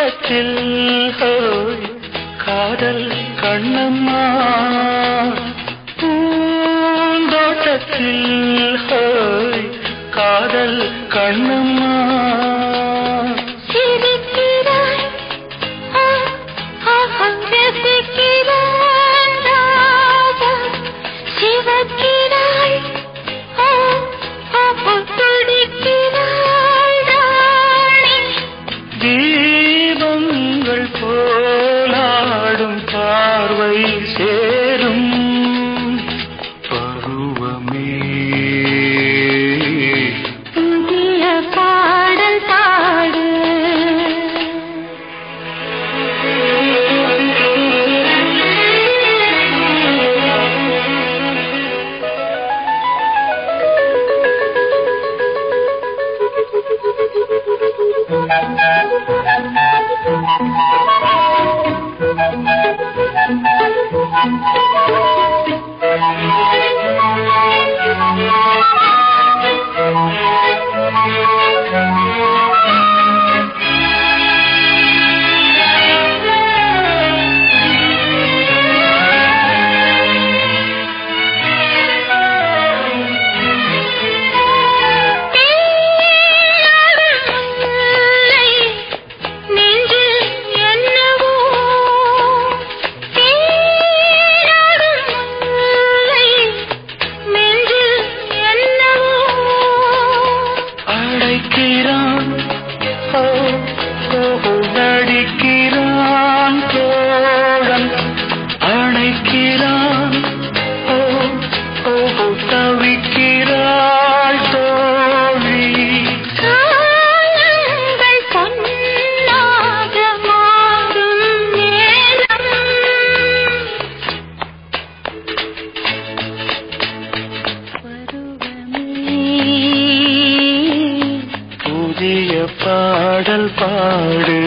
ஓட்டத்தில் காதல் கண்ணம்மா. பூந்தோட்டத்தில் காதல் கண்ணம்மா. பாடு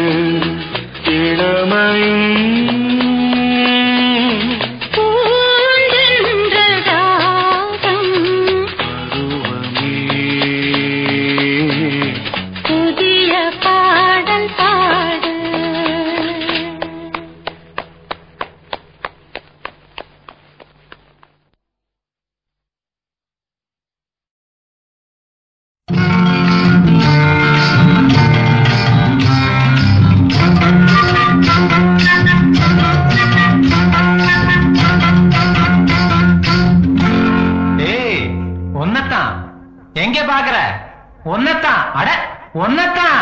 உன்னத்தான்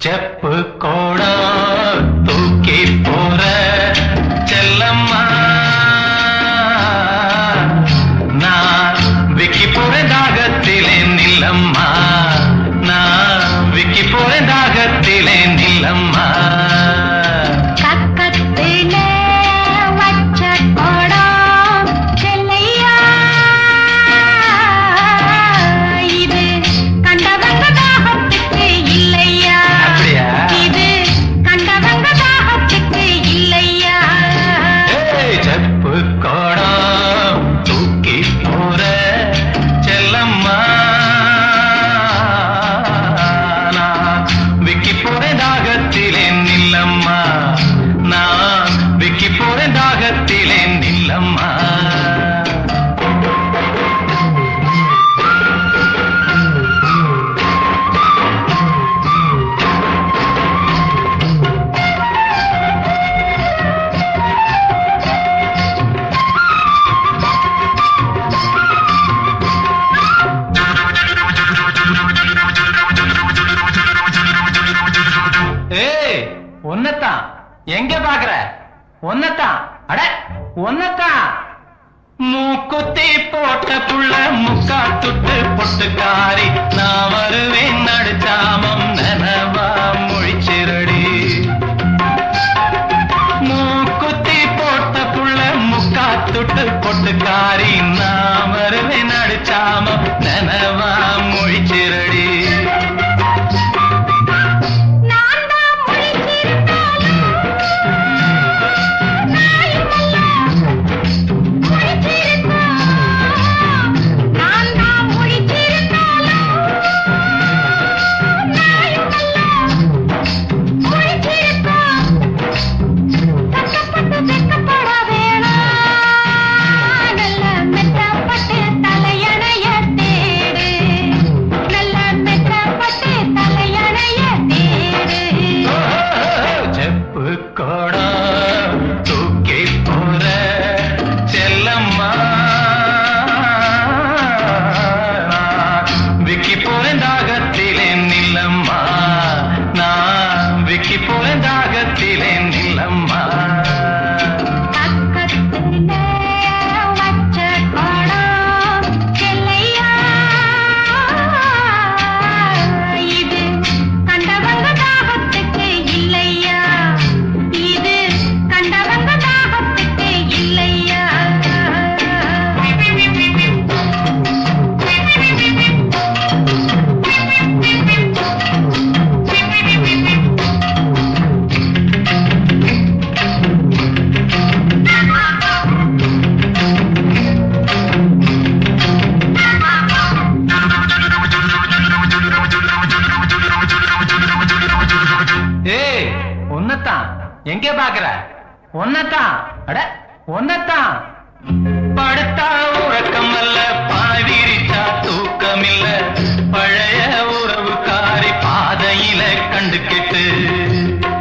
செப்பு கோழ எங்க பாக்குற. ஒன்னத்தான். அட ஒன்னத்தான். மூக்குத்தி போட்ட புள்ள முக்கா துட்டு பொட்டுக்காரி. நான் வருவேன் நடுச்சாமம் நனவா மொழிச்சிரடி. மூக்குத்தி போட்ட புள்ள முக்கா துட்டு பொட்டுக்காரி. நான் வருவேன் நடுச்சாமம் ver.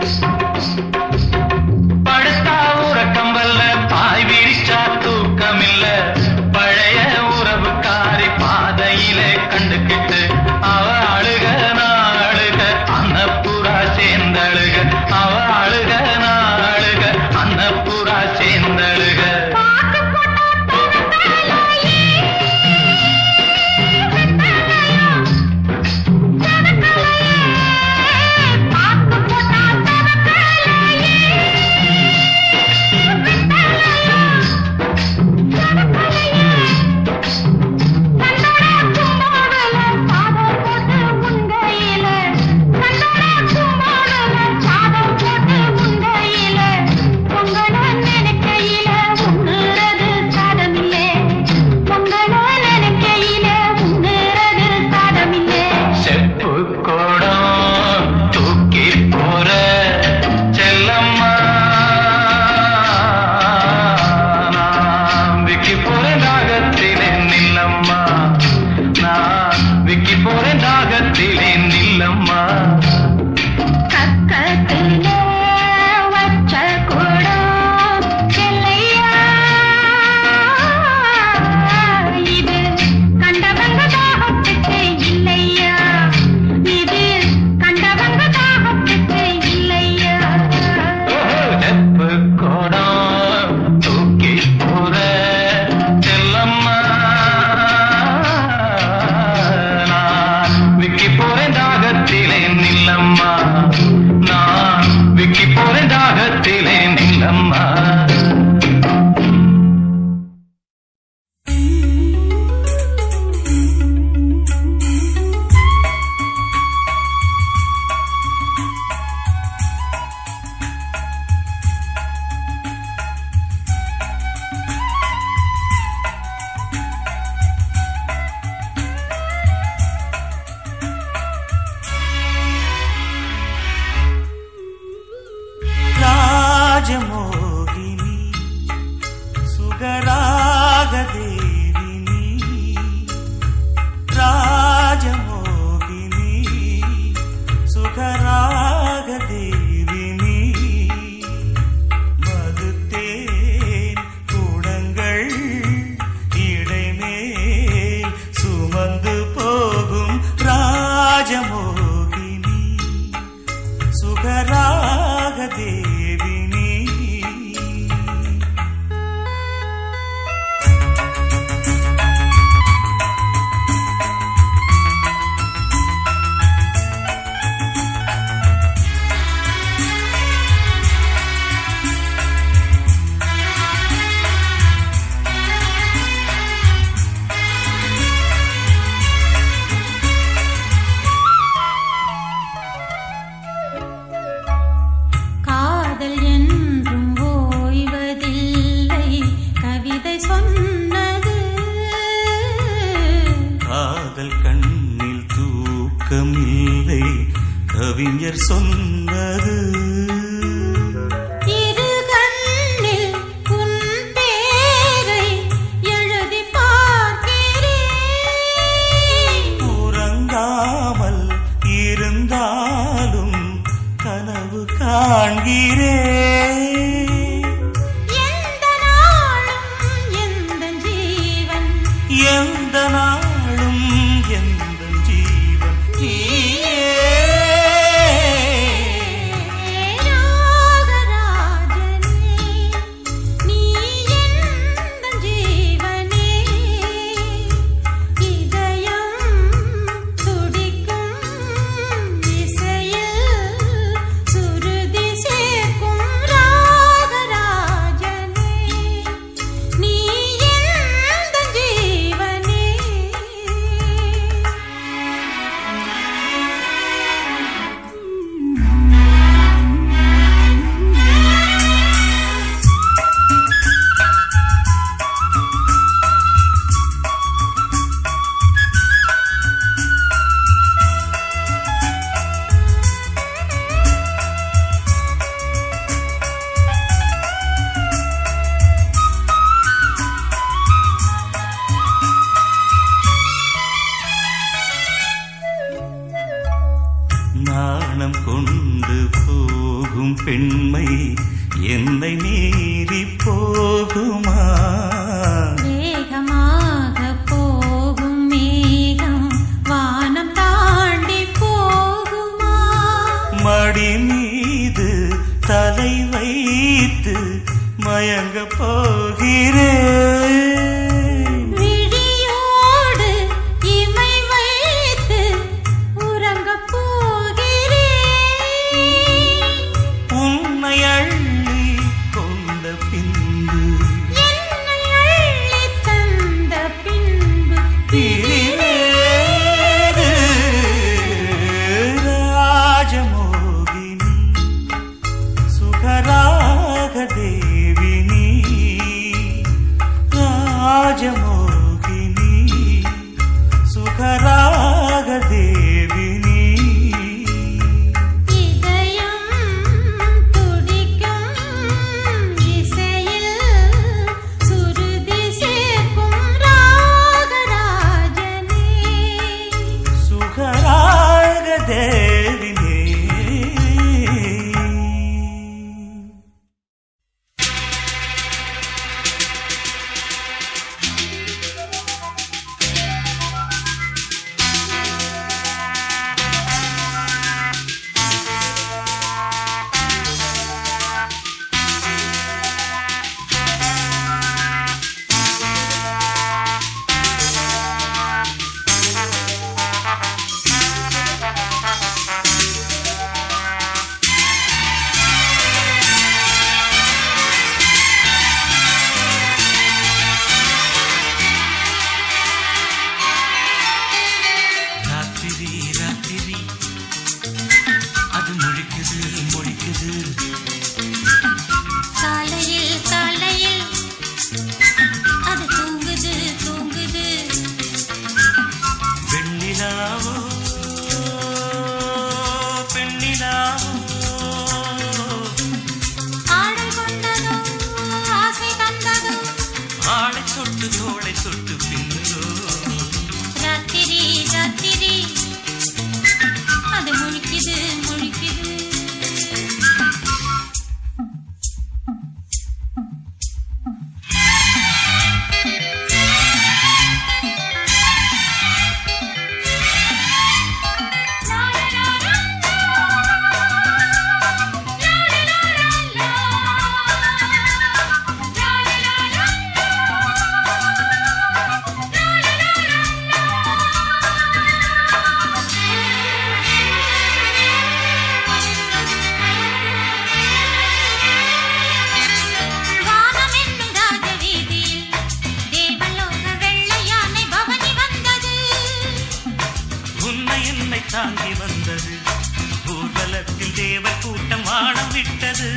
அழகப்பா சொட்டு பின்னோ தாங்கி வந்தது. ஊர்வலத்தில் தேவ கூட்டம் வானம் விட்டது.